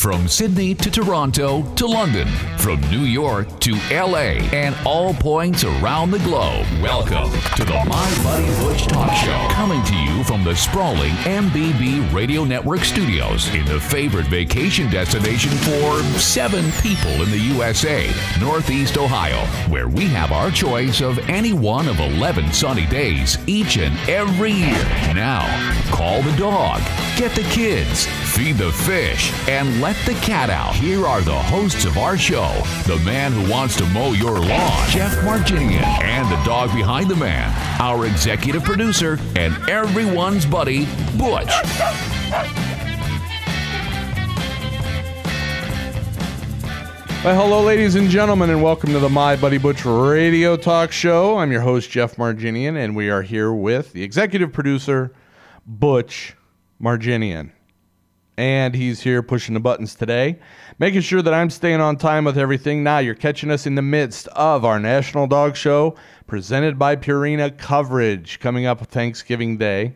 From Sydney to Toronto to London, from New York to LA, and all points around the globe. Welcome to the My Buddy Butch Talk Show, coming to you from the sprawling MBB Radio Network studios in the favorite vacation destination for seven people in the USA, Northeast Ohio, where we have our choice of any one of 11 sunny days each and every year. Now, call the dog, get the kids, feed the fish, and let the cat out. Here are the hosts of our show the man who wants to mow your lawn, Jeff Marginian, and the dog behind the man, our executive producer, and everyone's buddy, Butch. Well, hello, ladies and gentlemen, and welcome to the My Buddy Butch Radio Talk Show. I'm your host, Jeff Marginian, and we are here with the executive producer, Butch Marginian. And he's here pushing the buttons today, making sure that I'm staying on time with everything. Now, you're catching us in the midst of our National Dog Show presented by Purina Coverage coming up Thanksgiving Day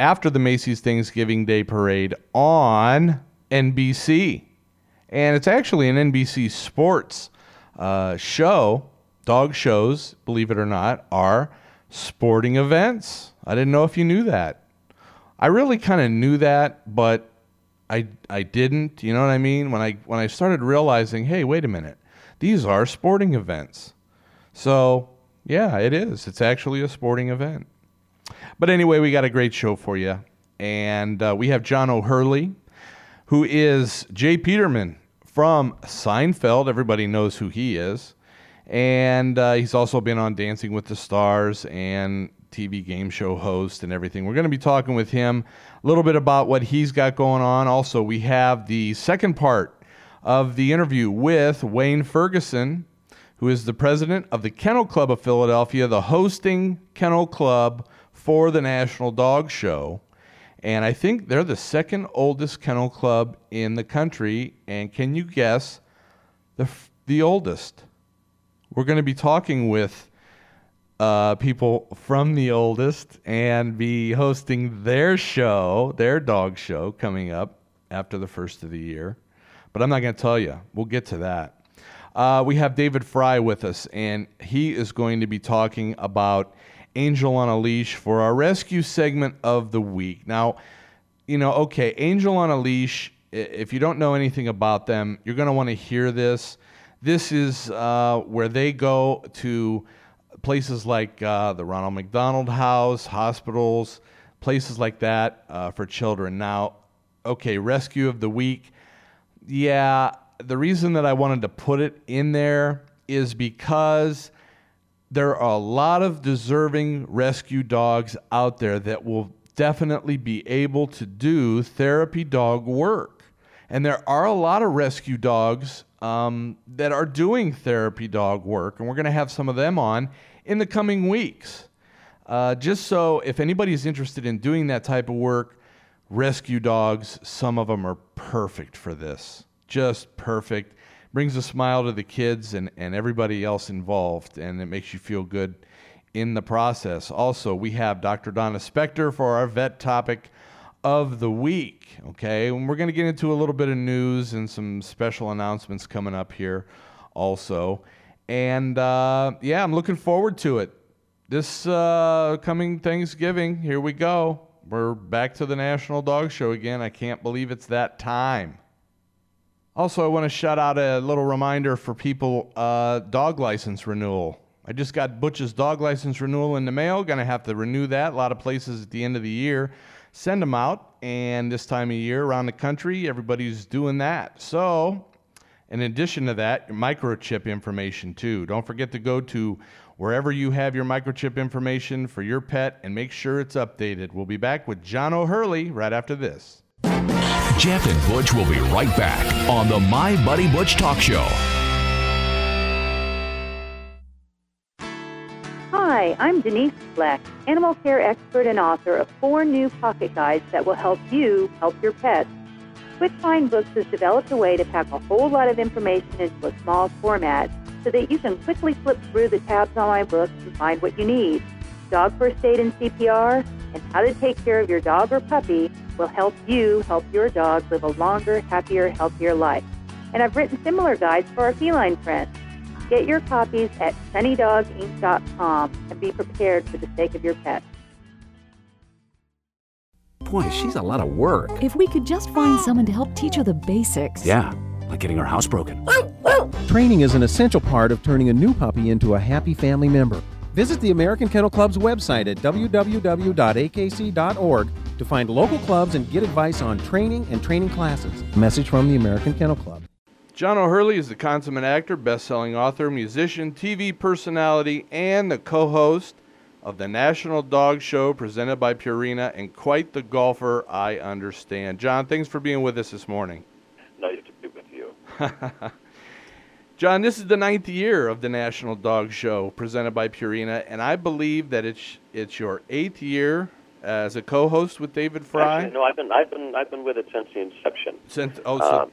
after the Macy's Thanksgiving Day Parade on NBC and it's actually an NBC Sports uh, show. Dog shows, believe it or not, are sporting events. I didn't know if you knew that. I really kind of knew that, but I I didn't. You know what I mean? When I when I started realizing, hey, wait a minute, these are sporting events. So yeah, it is. It's actually a sporting event. But anyway, we got a great show for you, and uh, we have John O'Hurley, who is J. Peterman from Seinfeld. Everybody knows who he is. And uh, he's also been on Dancing with the Stars and TV game show host and everything. We're going to be talking with him a little bit about what he's got going on. Also, we have the second part of the interview with Wayne Ferguson, who is the president of the Kennel Club of Philadelphia, the hosting kennel club for the National Dog Show. And I think they're the second oldest kennel club in the country. And can you guess the, the oldest? We're going to be talking with uh, people from the oldest and be hosting their show, their dog show, coming up after the first of the year. But I'm not going to tell you. We'll get to that. Uh, we have David Frei with us, and he is going to be talking about Angel on a Leash for our rescue segment of the week. Now, you know, okay, Angel on a Leash, if you don't know anything about them, you're going to want to hear this. This is uh, where they go to places like uh, the Ronald McDonald House, hospitals, places like that uh, for children. Now, okay, rescue of the week. Yeah, the reason that I wanted to put it in there is because there are a lot of deserving rescue dogs out there that will definitely be able to do therapy dog work. And there are a lot of rescue dogs um, that are doing therapy dog work, and we're going to have some of them on in the coming weeks. Uh, just so if anybody's interested in doing that type of work, rescue dogs, some of them are perfect for this. Just perfect brings a smile to the kids and, and everybody else involved, and it makes you feel good in the process. Also, we have Dr. Donna Spector for our vet topic of the week. Okay, and we're going to get into a little bit of news and some special announcements coming up here, also. And uh, yeah, I'm looking forward to it. This uh, coming Thanksgiving, here we go. We're back to the National Dog Show again. I can't believe it's that time. Also, I want to shout out a little reminder for people uh, dog license renewal. I just got Butch's dog license renewal in the mail. To have to renew that. A lot of places at the end of the year send them out. And this time of year around the country, everybody's doing that. So, in addition to that, microchip information too. Don't forget to go to wherever you have your microchip information for your pet and make sure it's updated. We'll be back with John O'Hurley right after this. Jeff and Butch will be right back on the My Buddy Butch Talk Show. Hi, I'm Denise Fleck, animal care expert and author of four new pocket guides that will help you help your pets. Quick Find Books has developed a way to pack a whole lot of information into a small format so that you can quickly flip through the tabs on my books and find what you need. Dog first aid and CPR, and how to take care of your dog or puppy will help you help your dog live a longer, happier, healthier life. And I've written similar guides for our feline friends. Get your copies at sunnydogink.com and be prepared for the sake of your pet. Boy, she's a lot of work. If we could just find someone to help teach her the basics. Yeah, like getting her house broken. Training is an essential part of turning a new puppy into a happy family member. Visit the American Kennel Club's website at www.akc.org to find local clubs and get advice on training and training classes. Message from the American Kennel Club. John O'Hurley is the consummate actor, best-selling author, musician, TV personality, and the co-host of the National Dog Show presented by Purina, and quite the golfer, I understand. John, thanks for being with us this morning. Nice to be with you. John, this is the ninth year of the National Dog Show presented by Purina, and I believe that it's it's your eighth year as a co-host with David Frei. Actually, no, I've been I've been I've been with it since the inception. Since oh, so, Uh,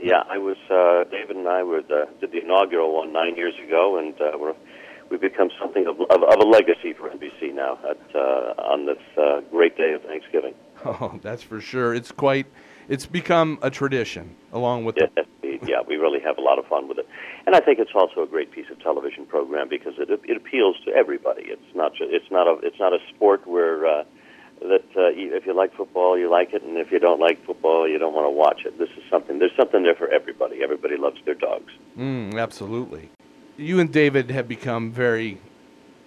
yeah, I was uh, David and I were the, did the inaugural one nine years ago, and uh, we're we've become something of, of, of a legacy for NBC now at, uh, on this uh, great day of Thanksgiving. oh, that's for sure. It's quite. It's become a tradition, along with Yeah, the yeah, we really have a lot of fun with it, and I think it's also a great piece of television program because it it appeals to everybody. It's not it's not a it's not a sport where uh, that uh, if you like football you like it, and if you don't like football you don't want to watch it. This is something there's something there for everybody. Everybody loves their dogs. Mm, absolutely. You and David have become very,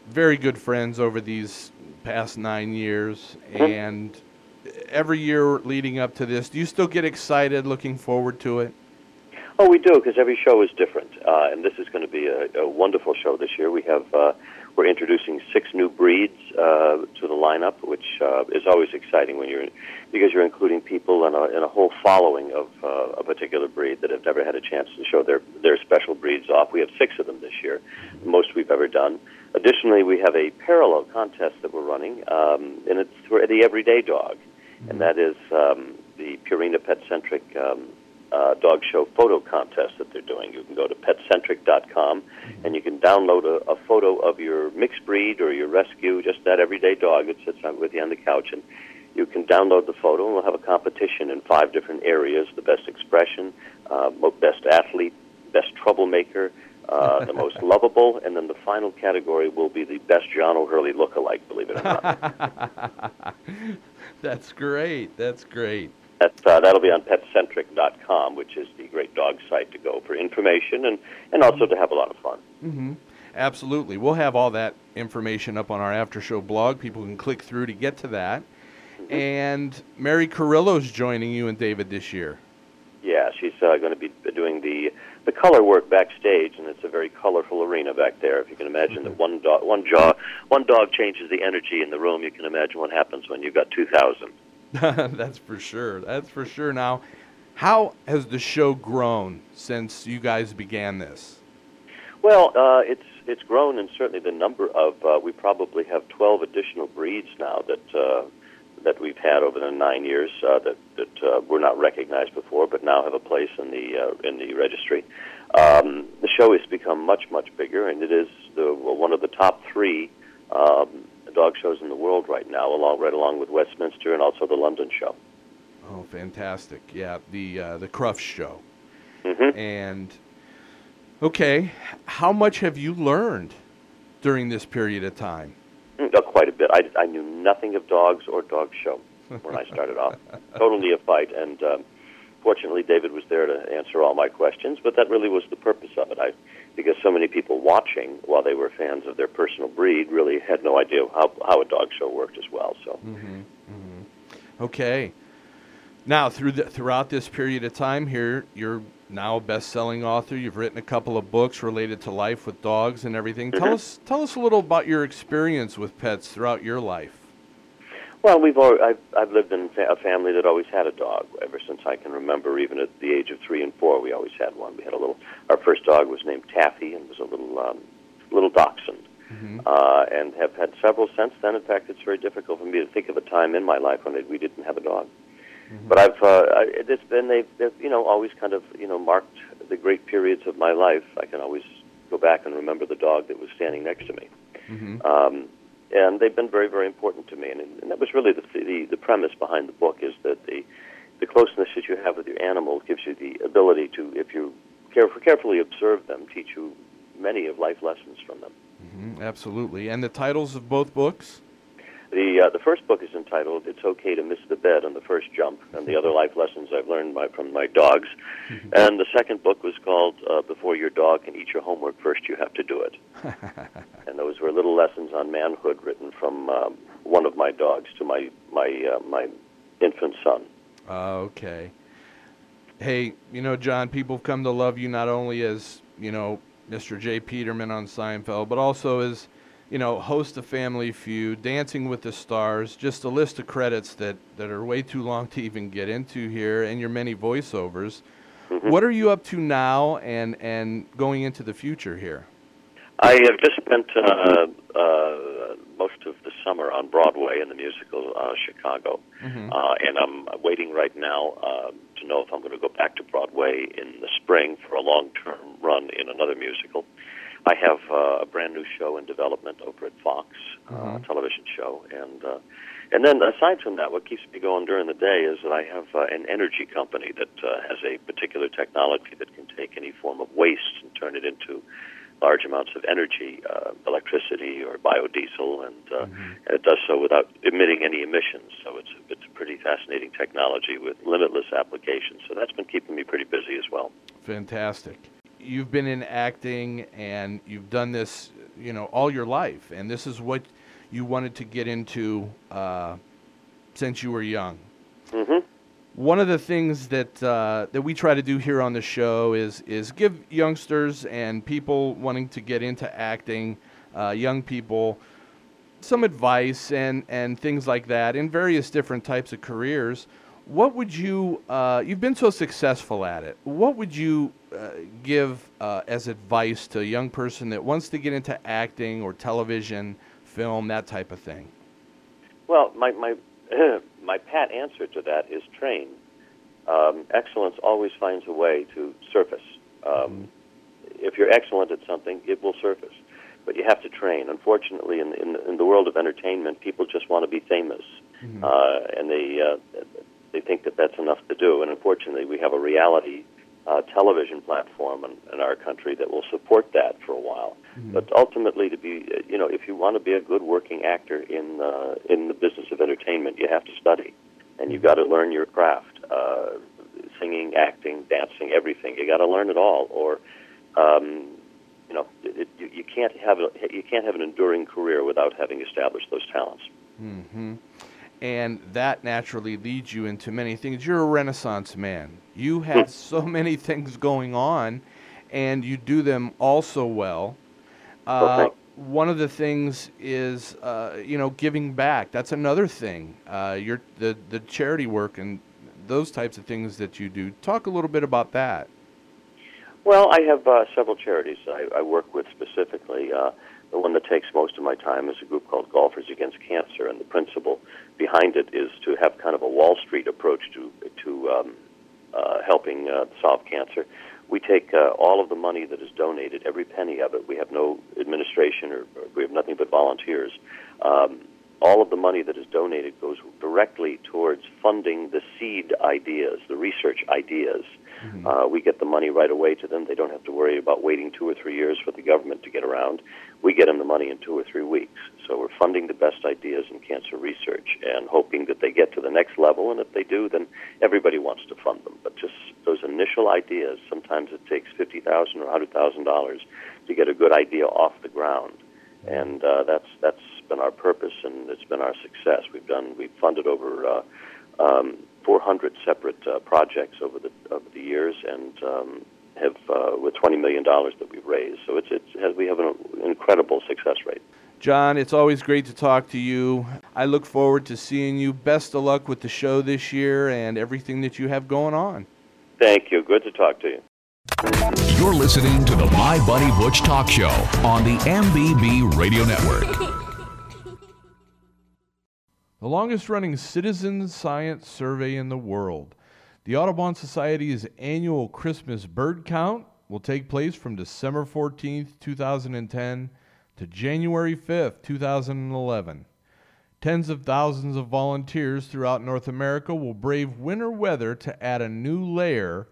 very good friends over these past nine years, and every year leading up to this, do you still get excited, looking forward to it? Oh, we do because every show is different, uh, and this is going to be a, a wonderful show this year. We have uh, we're introducing six new breeds uh, to the lineup, which uh, is always exciting when you're because you're including people and a, and a whole following of uh, a particular breed that have never had a chance to show their their special breeds off. We have six of them this year, most we've ever done. Additionally, we have a parallel contest that we're running, um, and it's for the everyday dog, and that is um, the Purina Pet Centric. Um, uh, dog show photo contest that they're doing. You can go to petcentric.com and you can download a, a photo of your mixed breed or your rescue, just that everyday dog that sits on with you on the couch, and you can download the photo. and We'll have a competition in five different areas: the best expression, uh, best athlete, best troublemaker. Uh, the most lovable, and then the final category will be the best John O'Hurley lookalike. Believe it or not, That's great. That's great. That's, uh, that'll be on petcentric.com, which is the great dog site to go for information and, and also to have a lot of fun. hmm Absolutely. We'll have all that information up on our after show blog. People can click through to get to that. And Mary Carrillo's joining you and David this year. Yeah, she's uh, going to be doing the the color work backstage, and it's a very colorful arena back there. If you can imagine that one dog, one jaw, one dog changes the energy in the room, you can imagine what happens when you've got two thousand. That's for sure. That's for sure. Now, how has the show grown since you guys began this? Well, uh, it's it's grown, and certainly the number of uh, we probably have twelve additional breeds now that uh, that we've had over the nine years uh, that that uh, were not recognized before, but now have a place in the uh, in the registry. Um, the show has become much much bigger, and it is the, one of the top three um, dog shows in the world right now, along right along with Westminster and also the London show. Oh, fantastic! Yeah, the uh, the Crufts show. hmm And okay, how much have you learned during this period of time? Uh, quite a bit. I, I knew nothing of dogs or dog show when I started off. Total neophyte, and um, fortunately, David was there to answer all my questions. But that really was the purpose of it. I, because so many people watching, while they were fans of their personal breed, really had no idea how how a dog show worked as well. So. Mm-hmm, mm-hmm. Okay. Now, through the, throughout this period of time here, you're now a best-selling author. You've written a couple of books related to life with dogs and everything. Tell mm-hmm. us tell us a little about your experience with pets throughout your life. Well, we've always, I've, I've lived in a family that always had a dog ever since I can remember. Even at the age of three and four, we always had one. We had a little. Our first dog was named Taffy and was a little um, little dachshund, uh, and have had several since then. In fact, it's very difficult for me to think of a time in my life when we didn't have a dog. But I've uh, I, it's been they've, they've you know always kind of you know marked the great periods of my life. I can always go back and remember the dog that was standing next to me. Mm-hmm. Um, and they've been very, very important to me. And, and that was really the, the the premise behind the book is that the the closeness that you have with your animal gives you the ability to, if you care, carefully observe them, teach you many of life lessons from them. Mm-hmm, absolutely. And the titles of both books? The uh, the first book is entitled "It's Okay to Miss the Bed on the First Jump" and the other life lessons I've learned by, from my dogs. Mm-hmm. And the second book was called uh, "Before Your Dog Can Eat Your Homework First, You Have to Do It." and those were little lessons on manhood written from um, one of my dogs to my my uh, my infant son. okay. Hey, you know, John, people have come to love you not only as you know Mr. J. Peterman on Seinfeld, but also as you know, host a Family Feud, Dancing with the Stars, just a list of credits that, that are way too long to even get into here, and your many voiceovers. Mm-hmm. What are you up to now and, and going into the future here? I have just spent uh, uh, most of the summer on Broadway in the musical uh, Chicago, mm-hmm. Uh, and I'm waiting right now um, to know if I'm going to go back to Broadway in the spring for a long-term run in another musical. I have uh, a brand new show in development over at Fox, uh, mm-hmm. television show, and uh, and then aside from that, what keeps me going during the day is that I have uh, an energy company that uh, has a particular technology that can take any form of waste and turn it into large amounts of energy, uh, electricity or biodiesel, and, uh, mm-hmm. and it does so without emitting any emissions. So it's it's a pretty fascinating technology with limitless applications. So that's been keeping me pretty busy as well. Fantastic you've been in acting and you've done this, you know, all your life, and this is what you wanted to get into uh, since you were young. Mm-hmm. One of the things that uh, that we try to do here on the show is is give youngsters and people wanting to get into acting, uh, young people, some advice and and things like that in various different types of careers what would you uh, you've been so successful at it. What would you uh, give uh, as advice to a young person that wants to get into acting or television film that type of thing? Well my my my pat answer to that is train. Um, excellence always finds a way to surface. Um, mm-hmm. if you're excellent at something it will surface. But you have to train. Unfortunately in, in, in the world of entertainment people just want to be famous. Mm-hmm. uh, and they uh, they think that that's enough to do. And unfortunately, we have a reality uh, television platform in, in our country that will support that for a while. Mm-hmm. But ultimately, to be, uh, you know, if you want to be a good working actor in uh, in the business of entertainment, you have to study, and you've got to learn your craft, uh, singing, acting, dancing, everything. You got to learn it all, or um, you know, it, it, you can't have a, you can't have an enduring career without having established those talents. Mm-hmm and that naturally leads you into many things. You're a renaissance man. You have so many things going on, and you do them all so well. Uh, one of the things is, uh, you know, giving back. That's another thing. Uh, your the the charity work and those types of things that you do. Talk a little bit about that. Well, I have uh, several charities I, I work with specifically. The one that takes most of my time is a group called Golfers Against Cancer, and the principle behind it is to have kind of a Wall Street approach to to um, uh, helping uh, solve cancer. We take uh, all of the money that is donated, every penny of it. We have no administration, or, or we have nothing but volunteers. Um, all of the money that is donated goes directly towards funding the seed ideas, the research ideas. Mm-hmm. Uh, we get the money right away to them. They don't have to worry about waiting two or three years for the government to get around. We get them the money in two or three weeks. So we're funding the best ideas in cancer research and hoping that they get to the next level. And if they do, then everybody wants to fund them. But just those initial ideas, sometimes it takes fifty thousand or hundred thousand dollars to get a good idea off the ground, and uh, that's that's been our purpose and it's been our success. We've done we've funded over uh, um, 400 separate uh, projects over the over the years and um, have uh, with 20 million dollars that we've raised. So it's it's has, we have an incredible success rate. John, it's always great to talk to you. I look forward to seeing you. Best of luck with the show this year and everything that you have going on. Thank you. Good to talk to you. You're listening to the My Buddy Butch Talk Show on the MBB Radio Network. the longest running citizen science survey in the world. The Audubon Society's annual Christmas bird count will take place from December 14th, 2010 to January 5th, 2011. Tens of thousands of volunteers throughout North America will brave winter weather to add a new layer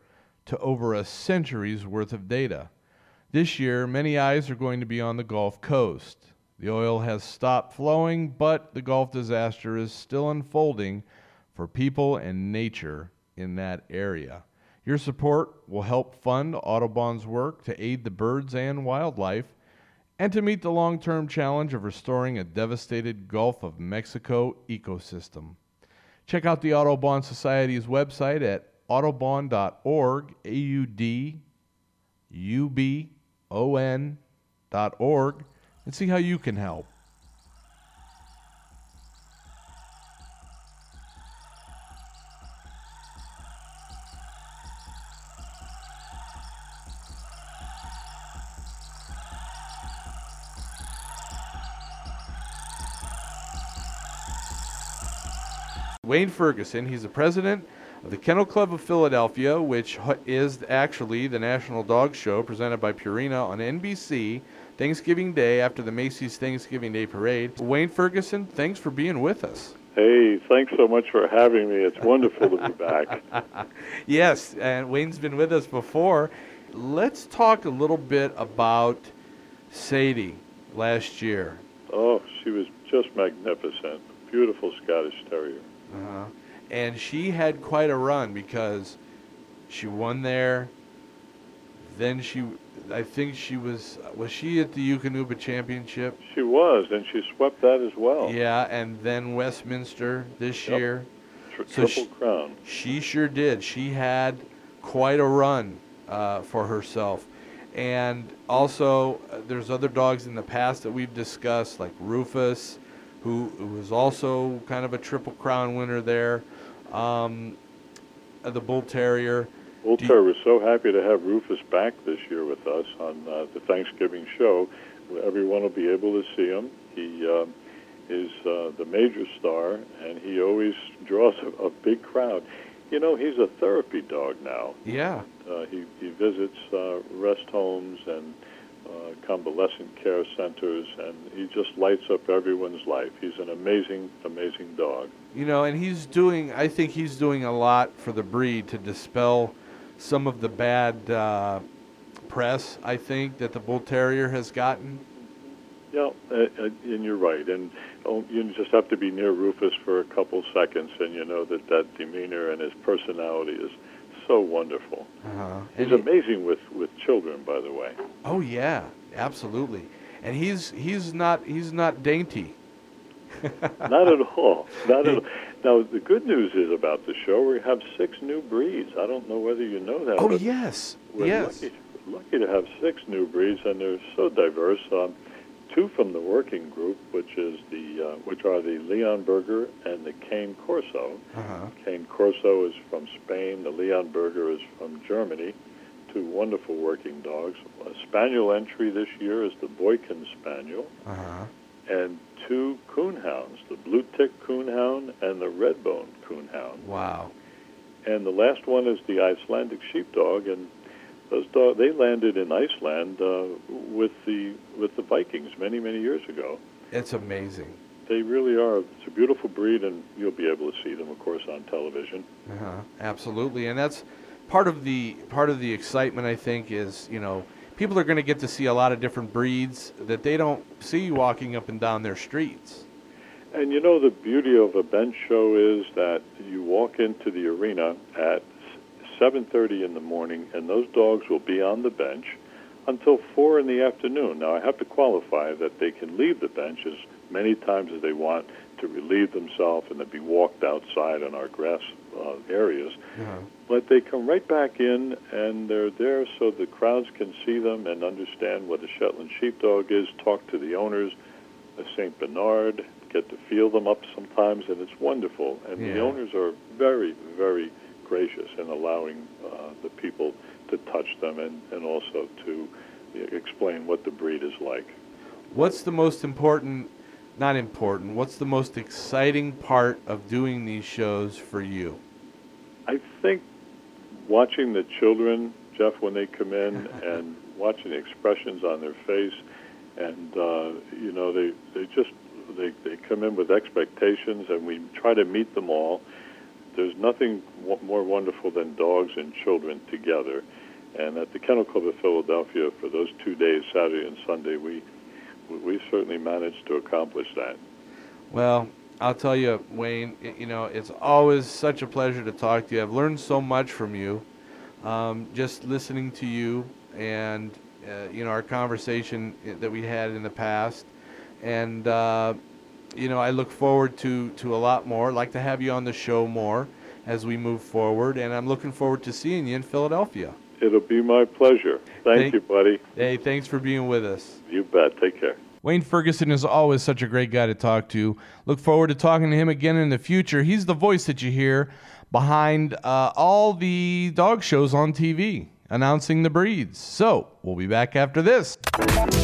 to over a century's worth of data. This year, many eyes are going to be on the Gulf Coast. The oil has stopped flowing, but the Gulf disaster is still unfolding for people and nature in that area. Your support will help fund Audubon's work to aid the birds and wildlife and to meet the long term challenge of restoring a devastated Gulf of Mexico ecosystem. Check out the Audubon Society's website at audubon.org, A U D U B O N dot org, and see how you can help. Wayne Ferguson, he's the president of the Kennel Club of Philadelphia, which is actually the national dog show presented by Purina on NBC Thanksgiving Day after the Macy's Thanksgiving Day Parade. Wayne Ferguson, thanks for being with us. Hey, thanks so much for having me. It's wonderful to be back. Yes, and Wayne's been with us before. Let's talk a little bit about Sadie last year. Oh, she was just magnificent. Beautiful Scottish Terrier. Uh-huh. And she had quite a run because she won there. Then she, I think she was, was she at the Eukanuba Championship? She was, and she swept that as well. Yeah, and then Westminster this Yep. year. Tri- So triple she- crown. She sure did. She had quite a run uh, for herself. And also, uh, there's other dogs in the past that we've discussed, like Rufus, who, who was also kind of a triple crown winner there. Um, the Bull Terrier. Bull Do you- Terrier was so happy to have Rufus back this year with us on uh, the Thanksgiving show. Everyone will be able to see him. He um is uh, the major star, and he always draws a, a big crowd. You know, he's a therapy dog now. Yeah. Uh, he, he visits uh, rest homes and uh, convalescent care centers, and he just lights up everyone's life. He's an amazing, amazing dog. You know, and he's doing, I think he's doing a lot for the breed to dispel some of the bad uh, press, I think, that the Bull Terrier has gotten. Yeah, uh, uh, and you're right. And oh, you just have to be near Rufus for a couple seconds, and you know that that demeanor and his personality is so wonderful. Uh-huh. He's And he- amazing with, with children, by the way. Oh yeah, absolutely. And he's he's not he's not dainty. Not at all. Not at all. Now, the good news is about the show, we have six new breeds. I don't know whether you know that. Oh yes, We're yes. lucky, lucky to have six new breeds, and they're so diverse. Um, two from the working group, which is the uh, which are the Leonberger and the Cane Corso. Uh-huh. Cane Corso is from Spain. The Leonberger is from Germany. Two wonderful working dogs. A spaniel entry this year is the Boykin Spaniel, Uh-huh. And two coonhounds, the Blue Tick Coonhound and the Redbone Coonhound. Wow. And the last one is the Icelandic Sheepdog, and those dog they landed in Iceland uh, with the with the Vikings many many years ago. It's amazing. They really are. It's a beautiful breed, and you'll be able to see them, of course, on television. Uh-huh. Absolutely. And that's part of the part of the excitement I think is, you know, people are going to get to see a lot of different breeds that they don't see walking up and down their streets. And you know the beauty of a bench show is that you walk into the arena at 7:30 in the morning, and those dogs will be on the bench until four in the afternoon. Now I have to qualify that they can leave the bench as many times as they want to relieve themselves and to be walked outside on our grass uh, areas. Uh-huh. But they come right back in, and they're there so the crowds can see them and understand what a Shetland sheepdog is. Talk to the owners, a Saint Bernard, get to feel them up sometimes, and it's wonderful. And Yeah. the owners are very, very gracious in allowing uh, the people to touch them and, and also to explain what the breed is like. What's the most important not important. What's the most exciting part of doing these shows for you? I think watching the children, Jeff, when they come in and watching the expressions on their face and uh, you know they they just they they come in with expectations, and we try to meet them all. There's nothing w- more wonderful than dogs and children together, and at the Kennel Club of Philadelphia for those two days, Saturday and Sunday, we we, certainly managed to accomplish that. Well, I'll tell you, Wayne. i- You know, it's always such a pleasure to talk to you. I've learned so much from you, um, just listening to you, and uh, you know our conversation that we had in the past, and uh, you know I look forward to to a lot more. I'd like to have you on the show more as we move forward, and I'm looking forward to seeing you in Philadelphia. It'll be my pleasure. Thank, Thank- you, buddy. Hey, thanks for being with us. You bet. Take care. Wayne Ferguson is always such a great guy to talk to. Look forward to talking to him again in the future. He's the voice that you hear behind uh, all the dog shows on TV, announcing the breeds. So we'll be back after this.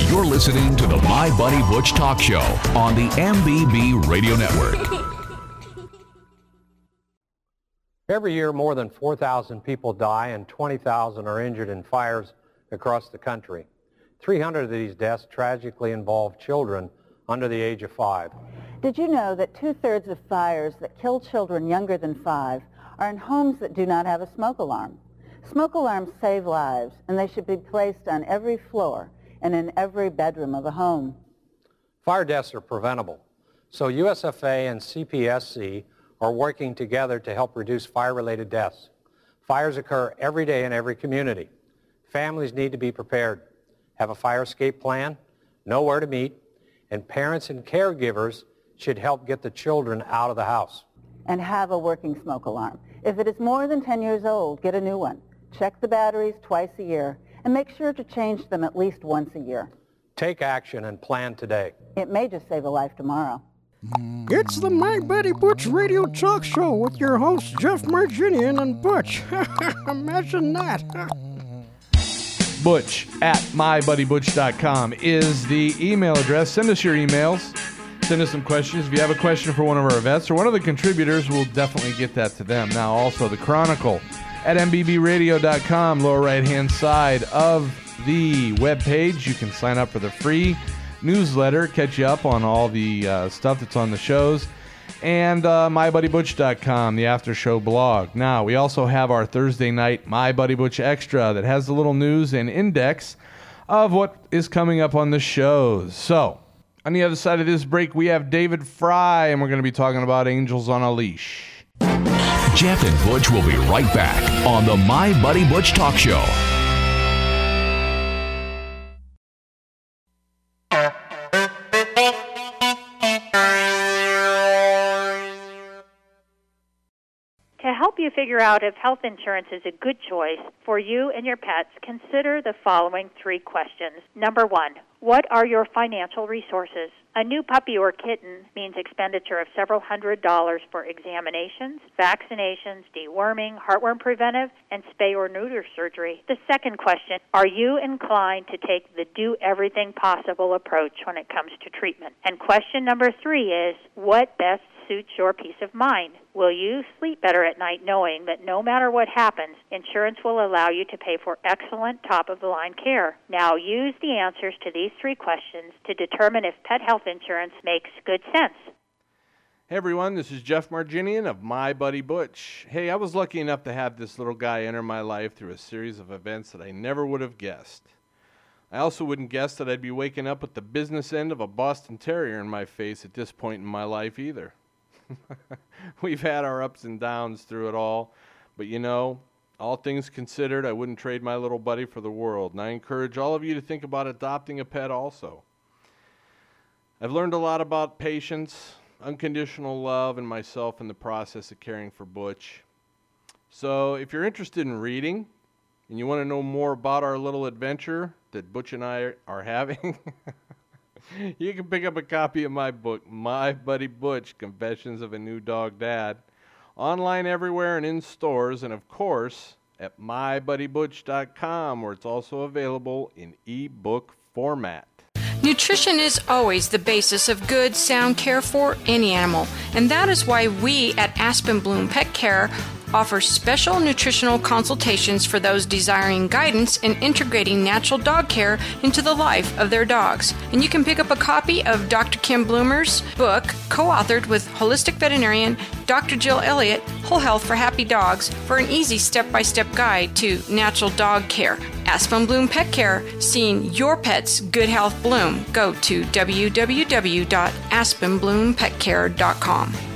You're listening to the My Buddy Butch Talk Show on the MBB Radio Network. Every year, more than 4,000 people die and 20,000 are injured in fires across the country. 300 of these deaths tragically involve children under the age of five. Did you know that two-thirds of fires that kill children younger than five are in homes that do not have a smoke alarm? Smoke alarms save lives, and they should be placed on every floor and in every bedroom of a home. Fire deaths are preventable, so USFA and CPSC are working together to help reduce fire-related deaths. Fires occur every day in every community. Families need to be prepared, have a fire escape plan, know where to meet, and parents and caregivers should help get the children out of the house. And have a working smoke alarm. If it is more than 10 years old, get a new one. Check the batteries twice a year, and make sure to change them at least once a year. Take action and plan today. It may just save a life tomorrow. It's the My Buddy Butch radio talk show with your hosts Jeff Marginian and Butch. Imagine that. Butch at mybuddybutch.com is the email address. Send us your emails. Send us some questions. If you have a question for one of our vets or one of the contributors, we'll definitely get that to them. Now, also, the Chronicle at mbbradio.com, lower right hand side of the webpage. You can sign up for the free newsletter, catch you up on all the uh, stuff that's on the shows and uh, mybuddybutch.com, the after show blog. Now, we also have our Thursday night My Buddy Butch Extra that has the little news and index of what is coming up on the shows. So, on the other side of this break, we have David Frei, and we're going to be talking about Angels on a Leash. Jeff and Butch will be right back on the My Buddy Butch Talk Show. You figure out if health insurance is a good choice for you and your pets, consider the following three questions. Number one, what are your financial resources? A new puppy or kitten means expenditure of several hundred dollars for examinations, vaccinations, deworming, heartworm preventive, and spay or neuter surgery. The second question, are you inclined to take the do everything possible approach when it comes to treatment? And question number three is, what best suits your peace of mind? Will you sleep better at night knowing that no matter what happens, insurance will allow you to pay for excellent top of the line care? Now use the answers to these three questions to determine if pet health insurance makes good sense. Hey everyone, this is Jeff Marginian of My Buddy Butch. Hey, I was lucky enough to have this little guy enter my life through a series of events that I never would have guessed. I also wouldn't guess that I'd be waking up with the business end of a Boston Terrier in my face at this point in my life either. We've had our ups and downs through it all, but you know, all things considered, I wouldn't trade my little buddy for the world, and I encourage all of you to think about adopting a pet also. I've learned a lot about patience, unconditional love, and myself in the process of caring for Butch. So, if you're interested in reading and you want to know more about our little adventure that Butch and I are having, you can pick up a copy of my book, My Buddy Butch Confessions of a New Dog Dad, online everywhere and in stores, and of course at mybuddybutch.com, where it's also available in ebook format. Nutrition is always the basis of good, sound care for any animal, and that is why we at Aspen Bloom Pet Care offers special nutritional consultations for those desiring guidance in integrating natural dog care into the life of their dogs. And you can pick up a copy of Dr. Kim Bloomer's book, co authored with holistic veterinarian Dr. Jill Elliott, Whole Health for Happy Dogs, for an easy step by step guide to natural dog care. Aspen Bloom Pet Care, seeing your pet's good health bloom. Go to www.aspenbloompetcare.com.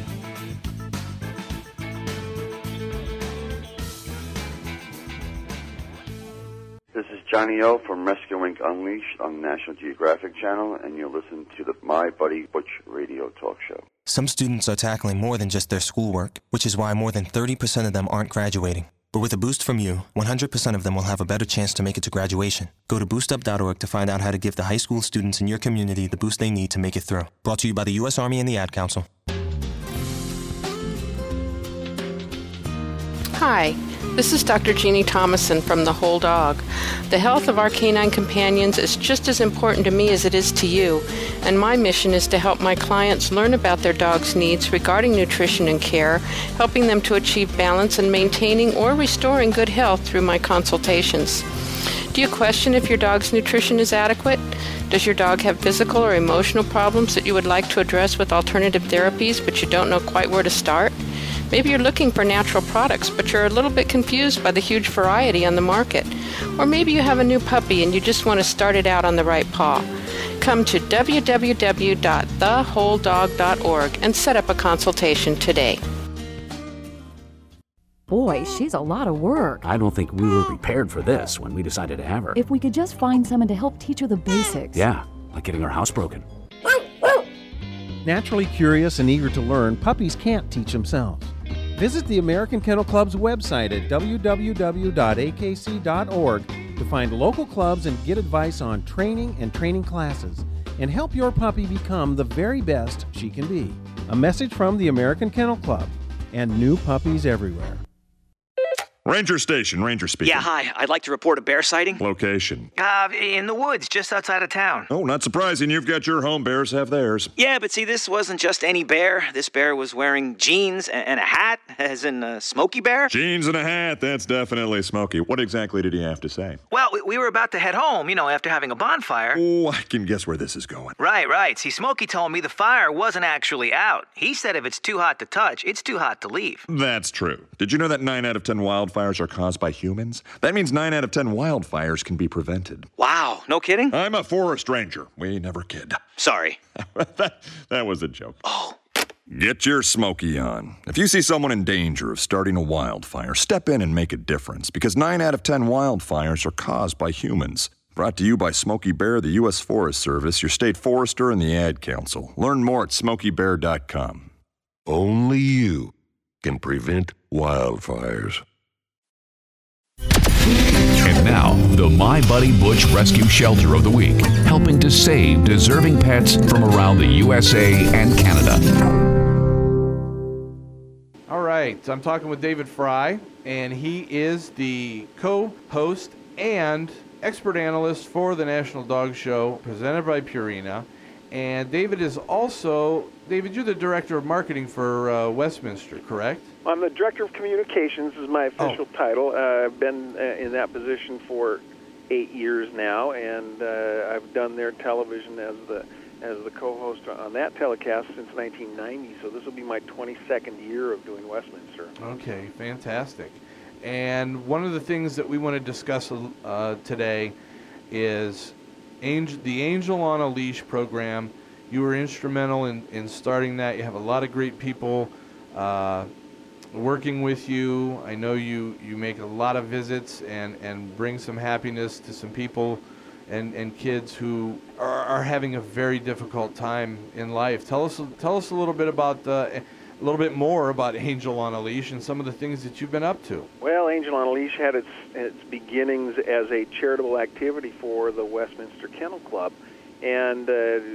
Johnny O from Rescue Ink Unleashed on National Geographic Channel, and you'll listen to the My Buddy Butch Radio Talk Show. Some students are tackling more than just their schoolwork, which is why more than 30% of them aren't graduating. But with a boost from you, 100% of them will have a better chance to make it to graduation. Go to boostup.org to find out how to give the high school students in your community the boost they need to make it through. Brought to you by the U.S. Army and the Ad Council. Hi, this is Dr. Jeannie Thomason from The Whole Dog. The health of our canine companions is just as important to me as it is to you, and my mission is to help my clients learn about their dog's needs regarding nutrition and care, helping them to achieve balance and maintaining or restoring good health through my consultations. Do you question if your dog's nutrition is adequate? Does your dog have physical or emotional problems that you would like to address with alternative therapies but you don't know quite where to start? Maybe you're looking for natural products, but you're a little bit confused by the huge variety on the market. Or maybe you have a new puppy and you just want to start it out on the right paw. Come to www.thewholedog.org and set up a consultation today. Boy, she's a lot of work. I don't think we were prepared for this when we decided to have her. If we could just find someone to help teach her the basics. Yeah, like getting our house broken. Naturally curious and eager to learn, puppies can't teach themselves. Visit the American Kennel Club's website at www.akc.org to find local clubs and get advice on training and training classes and help your puppy become the very best she can be. A message from the American Kennel Club and new puppies everywhere. Ranger Station, Ranger speaking. Yeah, hi. I'd like to report a bear sighting. Location. Uh, in the woods, just outside of town. Oh, not surprising. You've got your home. Bears have theirs. Yeah, but see, this wasn't just any bear. This bear was wearing jeans and, a hat, as in a Smokey Bear. Jeans and a hat. That's definitely Smokey. What exactly did he have to say? Well, we, we were about to head home, you know, after having a bonfire. Oh, I can guess where this is going. Right, right. See, Smokey told me the fire wasn't actually out. He said if it's too hot to touch, it's too hot to leave. That's true. Did you know that 9 out of 10 wildfires are caused by humans? That means 9 out of 10 wildfires can be prevented. Wow, no kidding? I'm a forest ranger. We never kid. Sorry. that, that was a joke. Oh. Get your Smokey on. If you see someone in danger of starting a wildfire, step in and make a difference because 9 out of 10 wildfires are caused by humans. Brought to you by Smokey Bear, the U.S. Forest Service, your state forester, and the Ad Council. Learn more at smokeybear.com. Only you can prevent wildfires. And now, the My Buddy Butch Rescue Shelter of the Week, helping to save deserving pets from around the USA and Canada. All right, I'm talking with David Frei, and he is the co host and expert analyst for the National Dog Show presented by Purina. And David is also, David, you're the director of marketing for uh, Westminster, correct? I'm the director of communications. Is my official Oh. title. Uh, I've been uh, in that position for eight years now, and uh, I've done their television as the as the co-host on that telecast since 1990. So this will be my 22nd year of doing Westminster. Okay, fantastic. And one of the things that we want to discuss uh, today is Angel, the Angel on a Leash program. You were instrumental in, in starting that. You have a lot of great people uh, working with you. I know you, you make a lot of visits and, and bring some happiness to some people and, and kids who are, are having a very difficult time in life. Tell us tell us a little bit about the, a little bit more about Angel on a Leash and some of the things that you've been up to. Well, Angel on a Leash had its its beginnings as a charitable activity for the Westminster Kennel Club, and uh,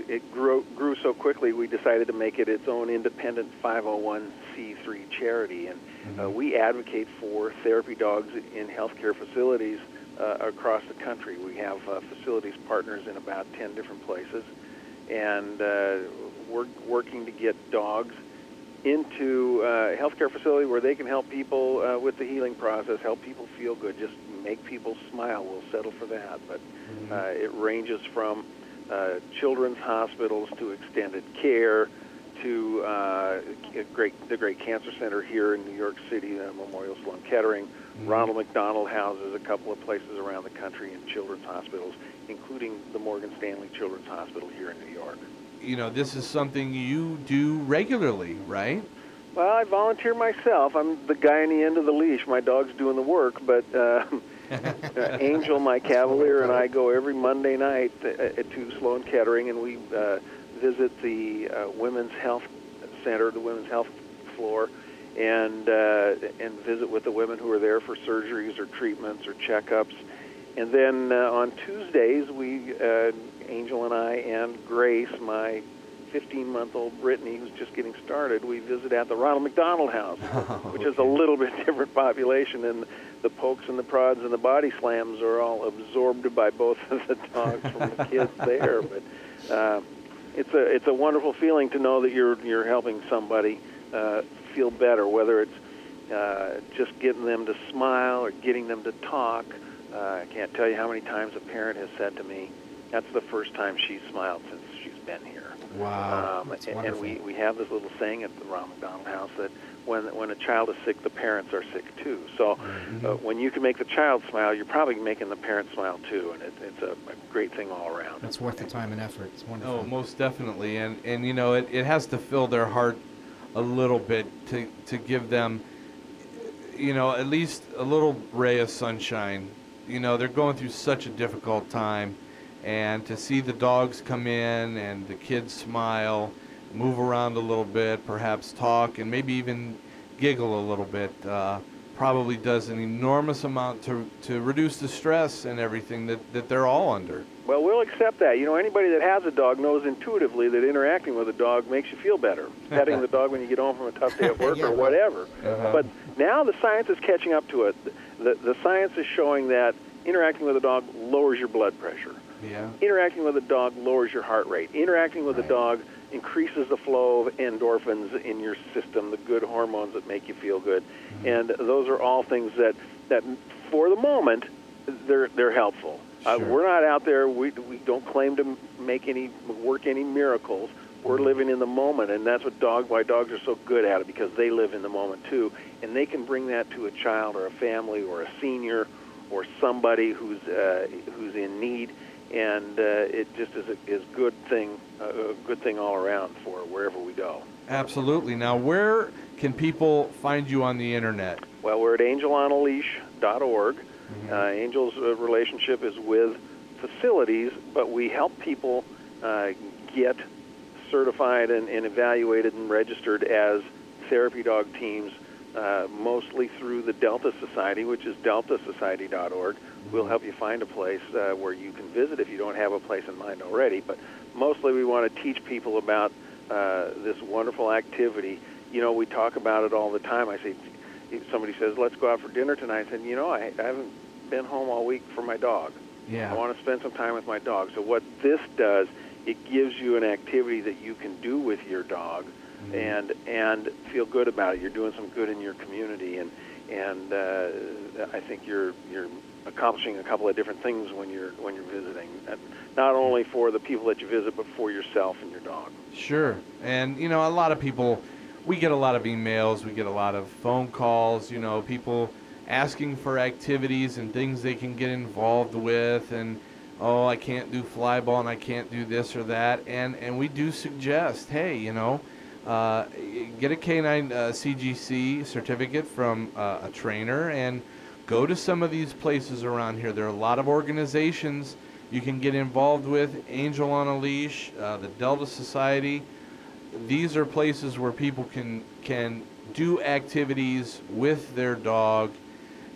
it grew grew so quickly we decided to make it its own independent 501c3 charity, and uh, we advocate for therapy dogs in healthcare facilities uh, across the country. We have uh, facilities partners in about 10 different places, and uh, we're working to get dogs into a healthcare facility where they can help people uh, with the healing process, help people feel good, just make people smile. We'll settle for that. But uh, it ranges from uh, children's hospitals to extended care to uh, great, the Great Cancer Center here in New York City, uh, Memorial Sloan Kettering. Ronald McDonald houses a couple of places around the country in children's hospitals, including the Morgan Stanley Children's Hospital here in New York. You know, this is something you do regularly, right? Well, I volunteer myself. I'm the guy on the end of the leash. My dog's doing the work, but uh, uh, Angel, my cavalier, and I go every Monday night uh, to Sloan Kettering, and we uh, visit the uh, Women's Health Center, the Women's Health floor, and uh, and visit with the women who are there for surgeries or treatments or checkups. And then uh, on Tuesdays, we uh, Angel and I and Grace, my 15-month-old Brittany, who's just getting started, we visit at the Ronald McDonald House, which is a little bit different population, and the pokes and the prods and the body slams are all absorbed by both of the dogs from the kids there. But uh, it's a it's a wonderful feeling to know that you're you're helping somebody uh, feel better, whether it's uh, just getting them to smile or getting them to talk. Uh, I can't tell you how many times a parent has said to me, "That's the first time she's smiled since she's been here." Wow, Um, and, and we, we have this little saying at the Ronald McDonald House that when when a child is sick, the parents are sick too. So Mm-hmm. uh, when you can make the child smile, you're probably making the parent smile too, and it, it's a, a great thing all around. It's worth the time and effort. It's wonderful. Oh, most definitely, and and you know it, it has to fill their heart a little bit to to give them, you know, at least a little ray of sunshine. You know, they're going through such a difficult time, and to see the dogs come in and the kids smile, move around a little bit, perhaps talk, and maybe even giggle a little bit. Uh, probably does an enormous amount to, to reduce the stress and everything that, that they're all under. Well, we'll accept that. You know, anybody that has a dog knows intuitively that interacting with a dog makes you feel better. Petting the dog when you get home from a tough day at work Yeah, or whatever. Uh-huh. But now the science is catching up to it. The, the science is showing that interacting with a dog lowers your blood pressure. Yeah. Interacting with a dog lowers your heart rate. Interacting with a dog increases the flow of endorphins in your system, the good hormones that make you feel good. And those are all things that, that for the moment, they're, they're helpful. Uh, we're not out there, we, we don't claim to make any, work any miracles. We're living in the moment, and that's what dog, why dogs are so good at it, because they live in the moment too. And they can bring that to a child or a family or a senior or somebody who's, uh, who's in need and uh, it just is a is good thing, uh, a good thing all around for wherever we go. Absolutely. Now, where can people find you on the internet? Well, we're at angelonaleash.org. Uh, Angel's uh, relationship is with facilities, but we help people uh, get certified and, and evaluated and registered as therapy dog teams, uh, mostly through the Delta Society, which is deltasociety.org. We'll help you find a place uh, where you can visit if you don't have a place in mind already. But mostly, we want to teach people about uh, this wonderful activity. You know, we talk about it all the time. I say, somebody says, "Let's go out for dinner tonight," I said, "You know, I, I haven't been home all week for my dog. Yeah. I want to spend some time with my dog." So what this does, it gives you an activity that you can do with your dog, and and feel good about it. You're doing some good in your community, and and uh, I think you're you're accomplishing a couple of different things when you're when you're visiting, not only for the people that you visit, but for yourself and your dog. Sure. And, you know, a lot of people, we get a lot of emails, we get a lot of phone calls, you know, people asking for activities and things they can get involved with. And, oh, I can't do fly ball and I can't do this or that. And, and we do suggest, hey, you know, uh, get a canine uh, CGC certificate from uh, a trainer and go to some of these places around here. There are a lot of organizations you can get involved with Angel on a Leash, uh, the Delta Society. These are places where people can can do activities with their dog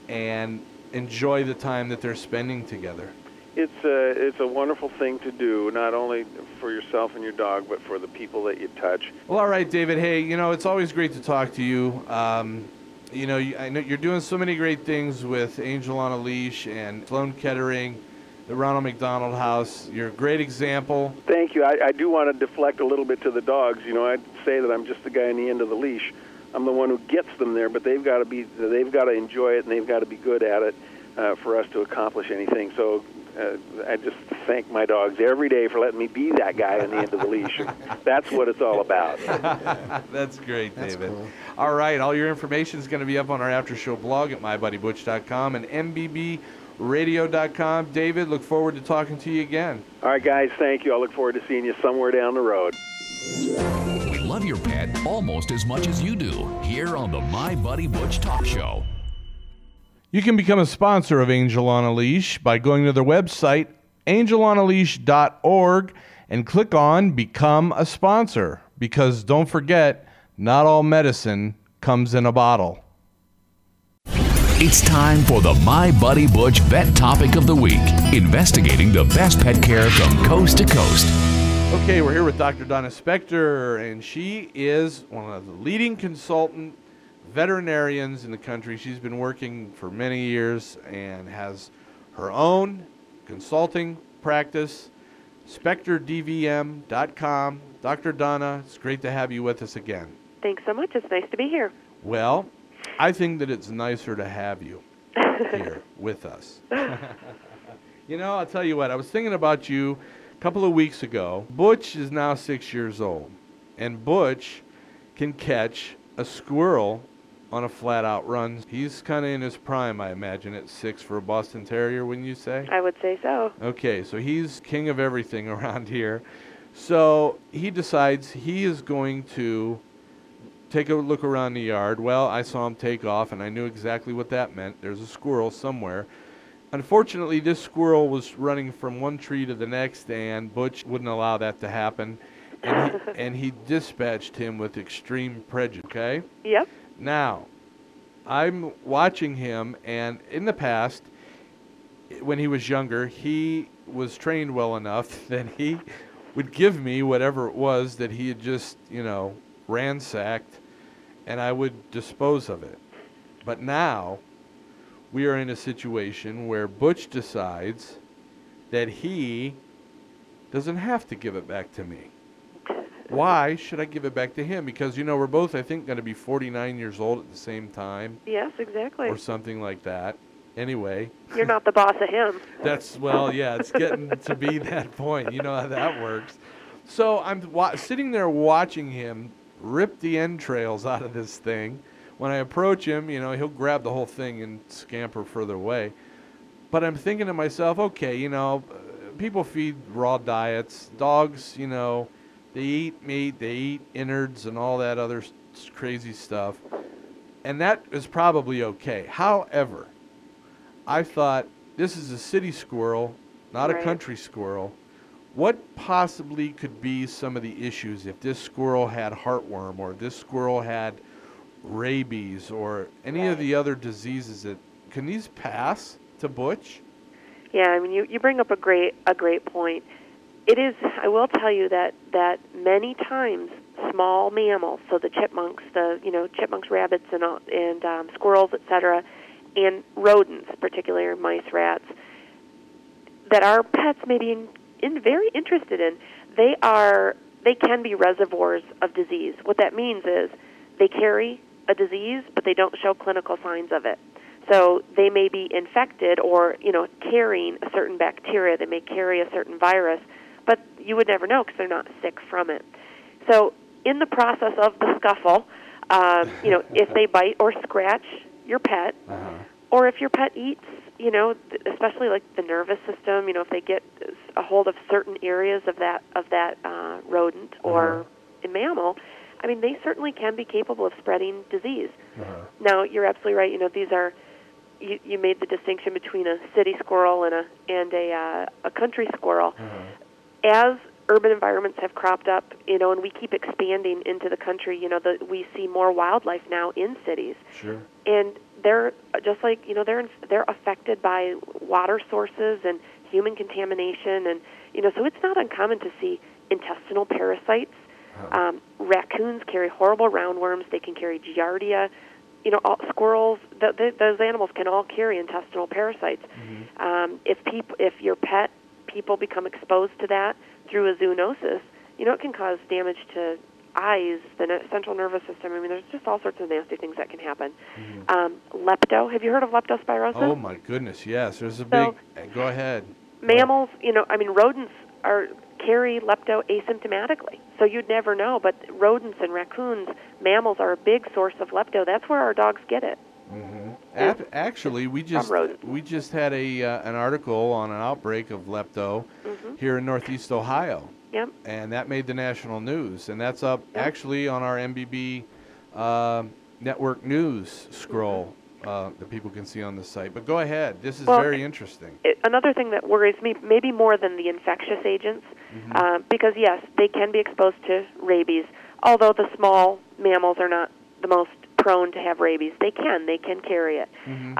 and enjoy the time that they're spending together. It's a it's a wonderful thing to do, not only for yourself and your dog, but for the people that you touch. Well, all right, David. Hey, you know it's always great to talk to you. Um, you know, I know you're doing so many great things with Angel on a Leash and Sloan Kettering. the Ronald McDonald House. You're a great example. Thank you. I, I do want to deflect a little bit to the dogs. You know, I'd say that I'm just the guy on the end of the leash. I'm the one who gets them there, but they've got to be they've got to enjoy it and they've got to be good at it uh, for us to accomplish anything. So uh, I just thank my dogs every day for letting me be that guy on the end of the leash. That's what it's all about. That's great, David. All right, all your information is going to be up on our after show blog at mybuddybutch.com and mbbradio.com. David, look forward to talking to you again. All right, guys, thank you. I look forward to seeing you somewhere down the road. We Love your pet almost as much as you do here on the My Buddy Butch Talk Show. You can become a sponsor of Angel on a Leash by going to their website, angelonaleash.org, and click on Become a Sponsor. Because don't forget, not all medicine comes in a bottle. It's time for the My Buddy Butch Vet Topic of the Week, investigating the best pet care from coast to coast. Okay, we're here with Dr. Donna Spector, and she is one of the leading consultant veterinarians in the country. She's been working for many years and has her own consulting practice, spectordvm.com. Dr. Donna, it's great to have you with us again. Thanks so much. It's nice to be here. Well, I think that it's nicer to have you here with us. you know, I'll tell you what, I was thinking about you a couple of weeks ago. Butch is now six years old, and Butch can catch a squirrel on a flat out run. He's kind of in his prime, I imagine, at six for a Boston Terrier, wouldn't you say? I would say so. Okay, so he's king of everything around here. So he decides he is going to take a look around the yard. Well, I saw him take off, and I knew exactly what that meant. There's a squirrel somewhere. Unfortunately, this squirrel was running from one tree to the next, and Butch wouldn't allow that to happen. And he, and he dispatched him with extreme prejudice. Okay? Yep. Now, I'm watching him, and in the past, when he was younger, he was trained well enough that he would give me whatever it was that he had just, you know, ransacked, and I would dispose of it. But now, we are in a situation where Butch decides that he doesn't have to give it back to me. Why should I give it back to him? Because, you know, we're both, I think, going to be 49 years old at the same time. Yes, exactly. Or something like that. Anyway. You're not the boss of him. That's, well, yeah, it's getting to be that point. You know how that works. So I'm wa- sitting there watching him rip the entrails out of this thing. When I approach him, you know, he'll grab the whole thing and scamper further away. But I'm thinking to myself, okay, you know, people feed raw diets. Dogs, you know, they eat meat, they eat innards and all that other crazy stuff. And that is probably okay. However, I thought this is a city squirrel, not a country squirrel. What possibly could be some of the issues if this squirrel had heartworm or this squirrel had rabies or any of the other diseases that can these pass to Butch? Yeah, I mean, you, you bring up a great a great point. It is. I will tell you that that many times small mammals, so the chipmunks, the you know chipmunks, rabbits, and and um, squirrels, etc., and rodents, particularly mice, rats, that our pets may be in, in very interested in, they are they can be reservoirs of disease. What that means is they carry a disease, but they don't show clinical signs of it. So they may be infected or you know carrying a certain bacteria. They may carry a certain virus, but you would never know because they're not sick from it. So in the process of the scuffle, um, you know, if they bite or scratch your pet, or if your pet eats, you know, th- especially like the nervous system, you know, if they get a hold of certain areas of that of that uh, rodent or a mammal, I mean, they certainly can be capable of spreading disease. Now, you're absolutely right. You know, these are you, you made the distinction between a city squirrel and a and a uh, a country squirrel. As urban environments have cropped up, you know, and we keep expanding into the country, you know, the, we see more wildlife now in cities Sure. and they're just like you know they're they're affected by water sources and human contamination and you know so it's not uncommon to see intestinal parasites um, raccoons carry horrible roundworms they can carry giardia you know, all, squirrels. Th- th- those animals can all carry intestinal parasites. Um, if people, if your pet people become exposed to that through a zoonosis, you know, it can cause damage to eyes, the central nervous system. I mean, there's just all sorts of nasty things that can happen. Um, lepto. Have you heard of leptospirosis? Oh my goodness, yes. There's a big. So- uh, go ahead. mammals, you know, I mean, rodents are carry lepto asymptomatically, so you'd never know. But rodents and raccoons, mammals are a big source of lepto. That's where our dogs get it. Ap- actually, we just we just had a uh, an article on an outbreak of lepto Mhm. here in Northeast Ohio. Yep. And that made the national news, and that's up actually on our MBB uh, network news scroll uh, that people can see on the site. But go ahead. This is Well, very interesting. It, another thing that worries me, maybe more than the infectious agents, Mm-hmm. uh, because yes, they can be exposed to rabies. Although the small mammals are not the most prone to have rabies, they can. They can carry it.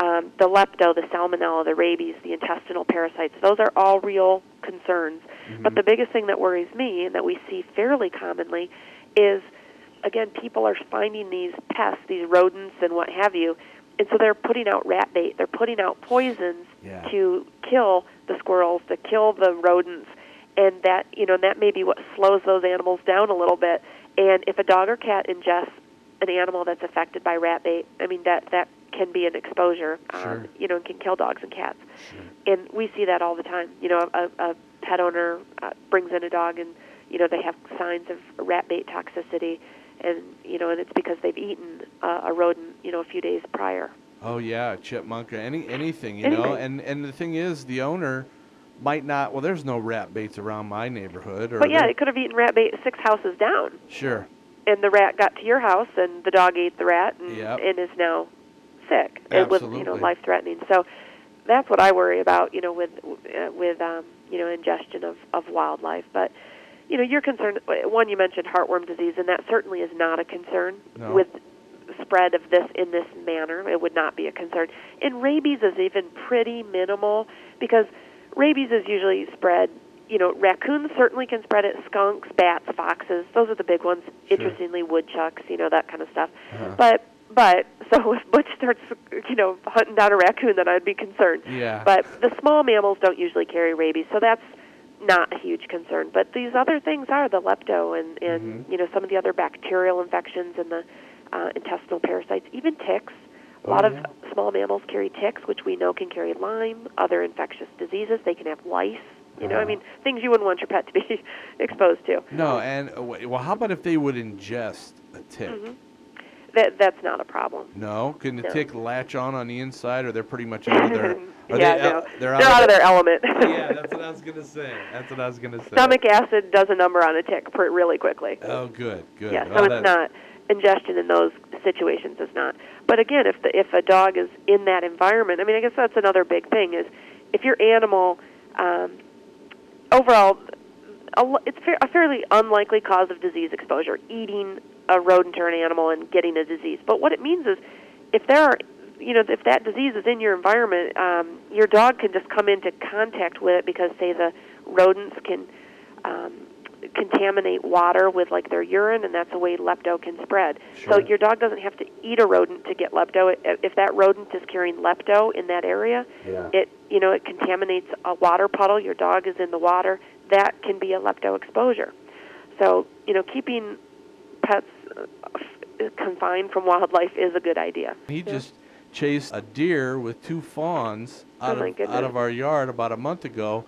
Um, the lepto, the salmonella, the rabies, the intestinal parasites, those are all real concerns. But the biggest thing that worries me and that we see fairly commonly is, again, people are finding these pests, these rodents and what have you, and so they're putting out rat bait. They're putting out poisons Yeah. to kill the squirrels, to kill the rodents, and that you know that may be what slows those animals down a little bit. And if a dog or cat ingests an animal that's affected by rat bait, I mean that that can be an exposure, Sure. um, you know, and can kill dogs and cats. And we see that all the time. You know, a, a pet owner uh, brings in a dog, and you know they have signs of rat bait toxicity, and you know, and it's because they've eaten uh, a rodent, you know, a few days prior. Oh yeah, chipmunk, any anything, you know. And and the thing is, the owner might not. Well, there's no rat baits around my neighborhood. Or But yeah, it could have eaten rat bait six houses down. sure. And the rat got to your house and the dog ate the rat and, Yep. and is now sick and with you know Absolutely. life threatening so that's what i worry about you know with uh, with um you know ingestion of of wildlife but you know you're concerned one you mentioned heartworm disease and that certainly is not a concern No. with spread of this in this manner it would not be a concern and rabies is even pretty minimal because rabies is usually spread you know raccoons certainly can spread it. Skunks bats foxes those are the big ones. Interestingly woodchucks you know that kind of stuff. Uh-huh. but but so if butch starts you know hunting down a raccoon then i'd be concerned. Yeah. but the small mammals don't usually carry rabies so that's not a huge concern. But these other things are the lepto and and Mm-hmm. you know some of the other bacterial infections and the uh, intestinal parasites even ticks. A Oh, lot of small mammals carry ticks which we know can carry lyme other infectious diseases. They can have lice you know i mean things you wouldn't want your pet to be exposed to No, and uh, well, how about if they would ingest a tick? Mhm. that that's not a problem No, can the No. tick latch on on the inside, or they're pretty much out of their? Yeah, they, no. they're, They're out of their element. yeah, that's what I was gonna say. That's what I was gonna say. Stomach acid does a number on a tick pr- really quickly. Oh, good, good. Yeah, Oh, so it's that- not ingestion in those situations is not. But again, if the if a dog is in that environment, I mean, I guess that's another big thing is if your animal um, overall, it's a fairly unlikely cause of disease exposure, eating a rodent or an animal and getting a disease. But what it means is if there are you know, if that disease is in your environment, um, your dog can just come into contact with it because, say, the rodents can um, contaminate water with like their urine, and that's a way lepto can spread. So your dog doesn't have to eat a rodent to get lepto. If that rodent is carrying lepto in that area, Yeah. it you know it contaminates a water puddle. Your dog is in the water. That can be a lepto exposure. So you know, keeping pets uh, confined from wildlife is a good idea. He just chased a deer with two fawns Oh, out my of out of our yard about a month ago.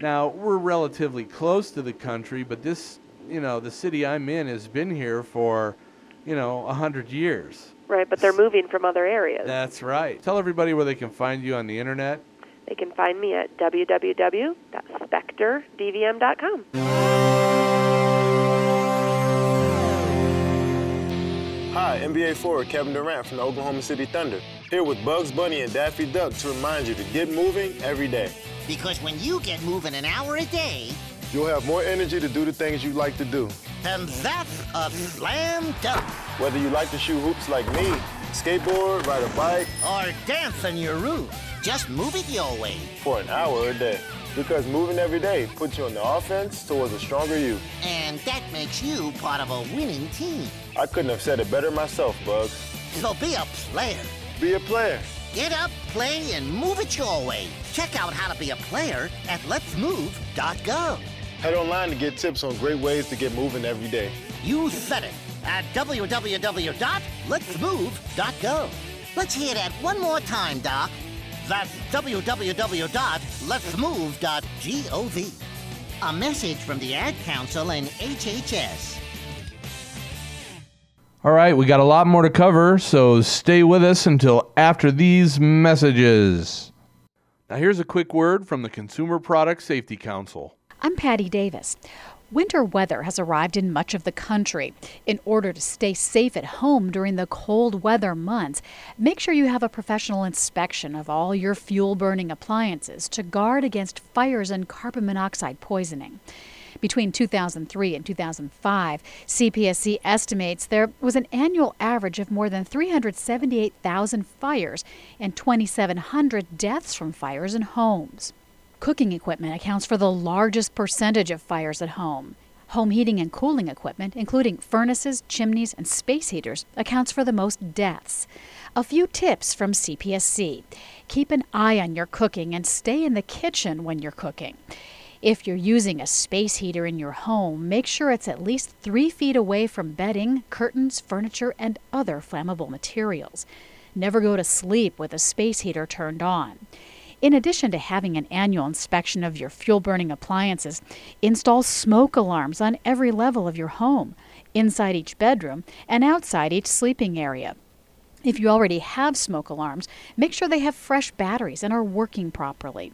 Now we're relatively close to the country, but this, you know, the city I'm in has been here for, you know, a hundred years. Right, but they're moving from other areas. That's right. Tell everybody where they can find you on the internet. They can find me at www.spectordvm.com. Hi, NBA forward Kevin Durant from the Oklahoma City Thunder, here with Bugs Bunny and Daffy Duck to remind you to get moving every day. Because when you get moving an hour a day, You'll have more energy to do the things you like to do. And that's a slam dunk. Whether you like to shoot hoops like me, skateboard, ride a bike, Or dance on your roof. Just move it your way. for an hour a day. Because moving every day puts you on the offense towards a stronger you. And that makes you part of a winning team. I couldn't have said it better myself, Bugs. So be a player. Be a player. Get up, play, and move it your way. Check out how to be a player at letsmove.gov. Head online to get tips on great ways to get moving every day. You said it at www.letsmove.gov. Let's hear that one more time, Doc. That's www.letsmove.gov. A message from the Ad Council and HHS. All right, we got a lot more to cover, so stay with us until after these messages. Now, here's a quick word from the Consumer Product Safety Council. I'm Patty Davis. Winter weather has arrived in much of the country. In order to stay safe at home during the cold weather months, make sure you have a professional inspection of all your fuel burning appliances to guard against fires and carbon monoxide poisoning. Between 2003 and 2005, CPSC estimates there was an annual average of more than 378,000 fires and 2,700 deaths from fires in homes. Cooking equipment accounts for the largest percentage of fires at home. Home heating and cooling equipment, including furnaces, chimneys, and space heaters, accounts for the most deaths. A few tips from CPSC. Keep an eye on your cooking and stay in the kitchen when you're cooking. If you're using a space heater in your home, make sure it's at least three feet away from bedding, curtains, furniture, and other flammable materials. Never go to sleep with a space heater turned on. In addition to having an annual inspection of your fuel burning appliances, install smoke alarms on every level of your home, inside each bedroom and outside each sleeping area. If you already have smoke alarms, make sure they have fresh batteries and are working properly.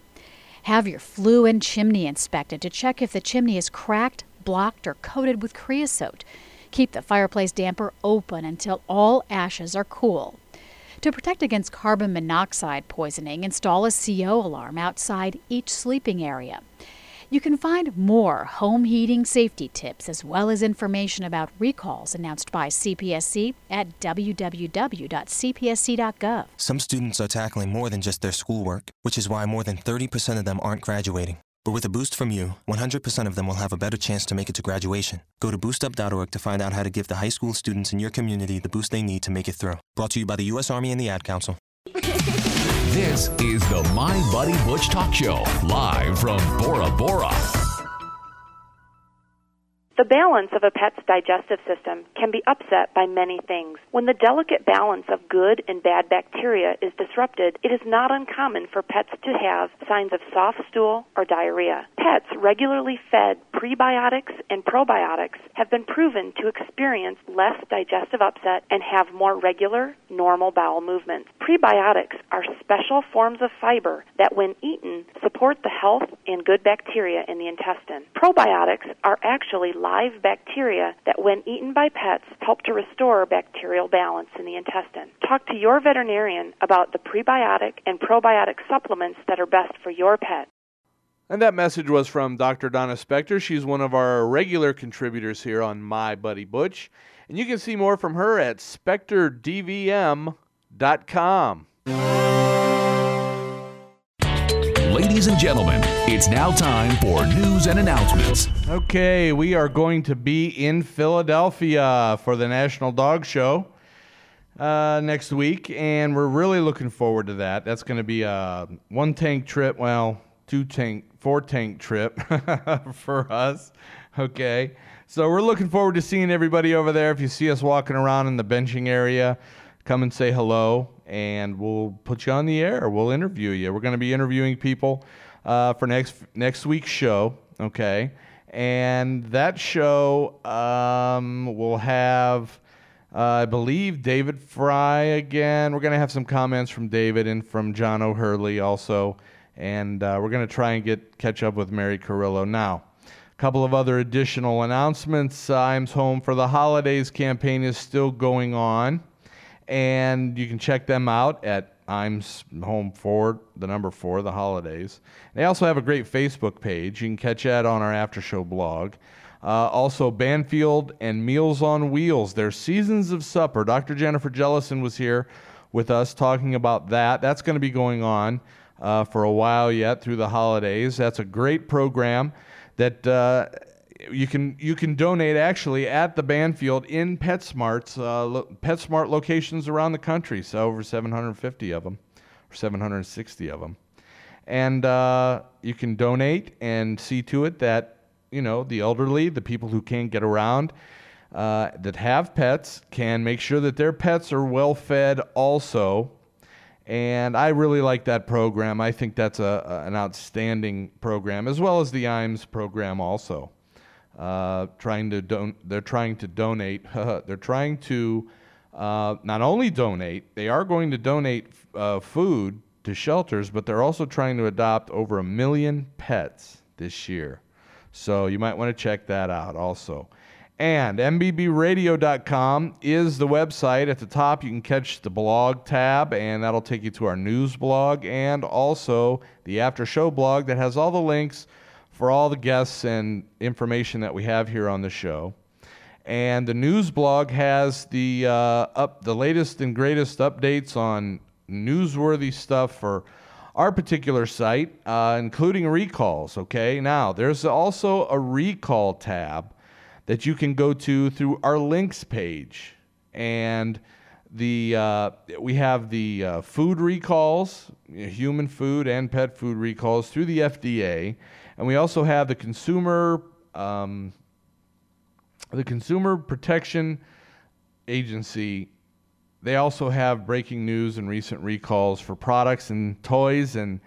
Have your flue and chimney inspected to check if the chimney is cracked, blocked, or coated with creosote. Keep the fireplace damper open until all ashes are cool. To protect against carbon monoxide poisoning, install a CO alarm outside each sleeping area. You can find more home heating safety tips as well as information about recalls announced by CPSC at www.cpsc.gov. Some students are tackling more than just their schoolwork, which is why more than 30% of them aren't graduating. But with a boost from you, 100% of them will have a better chance to make it to graduation. Go to boostup.org to find out how to give the high school students in your community the boost they need to make it through. Brought to you by the U.S. Army and the Ad Council. This is the My Buddy Butch Talk Show, live from Bora Bora. The balance of a pet's digestive system can be upset by many things. When the delicate balance of good and bad bacteria is disrupted, it is not uncommon for pets to have signs of soft stool or diarrhea. Pets regularly fed prebiotics and probiotics have been proven to experience less digestive upset and have more regular, normal bowel movements. Prebiotics are special forms of fiber that, when eaten, support the health and good bacteria in the intestine. Probiotics are actually live bacteria that, when eaten by pets, help to restore bacterial balance in the intestine. Talk to your veterinarian about the prebiotic and probiotic supplements that are best for your pet. And that message was from Dr. Donna Spector. She's one of our regular contributors here on My Buddy Butch. And you can see more from her at spectordvm.com. Ladies and gentlemen, it's now time for news and announcements. Okay, we are going to be in Philadelphia for the National Dog Show uh, next week, and we're really looking forward to that. That's going to be a one tank trip, well, two tank, four tank trip for us. Okay, so we're looking forward to seeing everybody over there. If you see us walking around in the benching area, come and say hello, and we'll put you on the air. We'll interview you. We're going to be interviewing people uh, for next next week's show. Okay, and that show um, will have. Uh, I believe David Frei again. We're going to have some comments from David and from John O'Hurley also, and uh, we're going to try and get catch up with Mary Carillo now. A couple of other additional announcements. Uh, IAMS Home for the Holidays campaign is still going on, and you can check them out at I'm Home for the number four, the holidays. They also have a great Facebook page. You can catch that on our after show blog. Uh, also, Banfield and Meals on Wheels, their Seasons of Supper. Dr. Jennifer Jellison was here with us talking about that. That's going to be going on uh, for a while yet through the holidays. That's a great program that uh, you can you can donate actually at the Banfield in PetSmart's uh, lo- PetSmart locations around the country. So over 750 of them, or 760 of them, and uh, you can donate and see to it that you know the elderly, the people who can't get around, uh, that have pets, can make sure that their pets are well fed also. And I really like that program. I think that's a, a- an outstanding program, as well as the IAMS program also uh, trying to don- they're trying to donate. they're trying to uh, not only donate, they are going to donate uh, food to shelters, but they're also trying to adopt over a million pets this year. So you might want to check that out also. And MBBRadio.com is the website. At the top, you can catch the blog tab, and that'll take you to our news blog and also the after show blog that has all the links for all the guests and information that we have here on the show. And the news blog has the uh, up the latest and greatest updates on newsworthy stuff for our particular site, uh, including recalls. Okay, now there's also a recall tab that you can go to through our links page, and the uh, we have the uh, food recalls, human food and pet food recalls through the FDA, and we also have the consumer um, the Consumer Protection Agency. They also have breaking news and recent recalls for products and toys and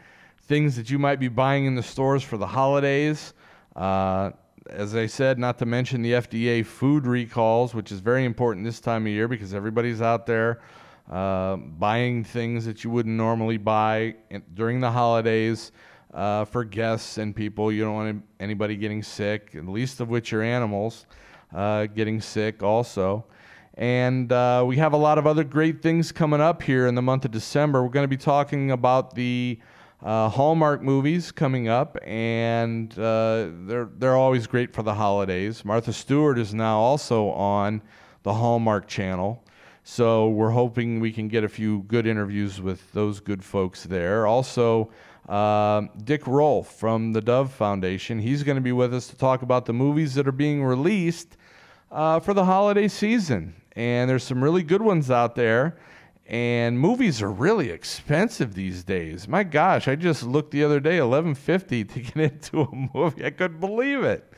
things that you might be buying in the stores for the holidays. Uh, as I said, not to mention the FDA food recalls, which is very important this time of year because everybody's out there uh, buying things that you wouldn't normally buy in, during the holidays uh, for guests and people. You don't want anybody getting sick, least of which are animals uh, getting sick also. And uh, we have a lot of other great things coming up here in the month of December. We're going to be talking about the uh, Hallmark movies coming up, and uh, they're they're always great for the holidays. Martha Stewart is now also on the Hallmark channel, so we're hoping we can get a few good interviews with those good folks there. Also, uh, Dick Rolfe from the Dove Foundation, he's going to be with us to talk about the movies that are being released uh, for the holiday season. And there's some really good ones out there. And movies are really expensive these days. My gosh, I just looked the other day, eleven fifty to get into a movie. I couldn't believe it.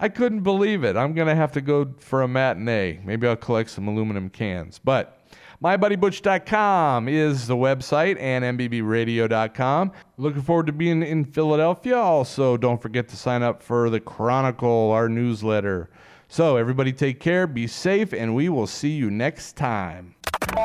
I couldn't believe it. I'm gonna have to go for a matinee. Maybe I'll collect some aluminum cans. But MyBuddyButch.com is the website and MBBRadio.com. Looking forward to being in Philadelphia. Also, don't forget to sign up for the Chronicle, our newsletter. So, everybody take care, be safe, and we will see you next time.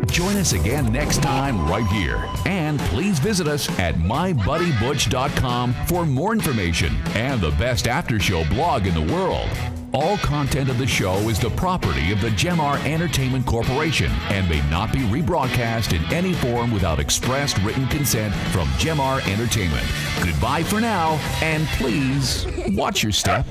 Join us again next time right here. And please visit us at mybuddybutch.com for more information and the best after show blog in the world. All content of the show is the property of the Gemar Entertainment Corporation and may not be rebroadcast in any form without expressed written consent from Gemar Entertainment. Goodbye for now, and please watch your step.